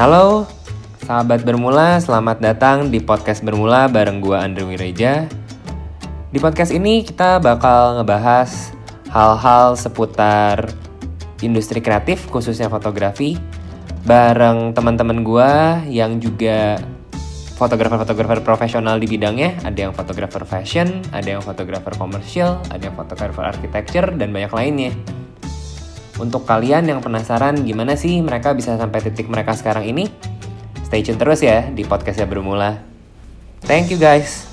Halo, sahabat Bermula, selamat datang di podcast Bermula bareng gua Andre Wireja. Di podcast ini kita bakal ngebahas hal-hal seputar industri kreatif, khususnya fotografi, bareng teman-teman gua yang juga fotografer-fotografer profesional di bidangnya. Ada yang fotografer fashion, ada yang fotografer komersial, ada yang fotografer architecture, dan banyak lainnya. Untuk kalian yang penasaran gimana sih mereka bisa sampai titik mereka sekarang ini, stay tune terus ya di podcastnya bermula. Thank you guys.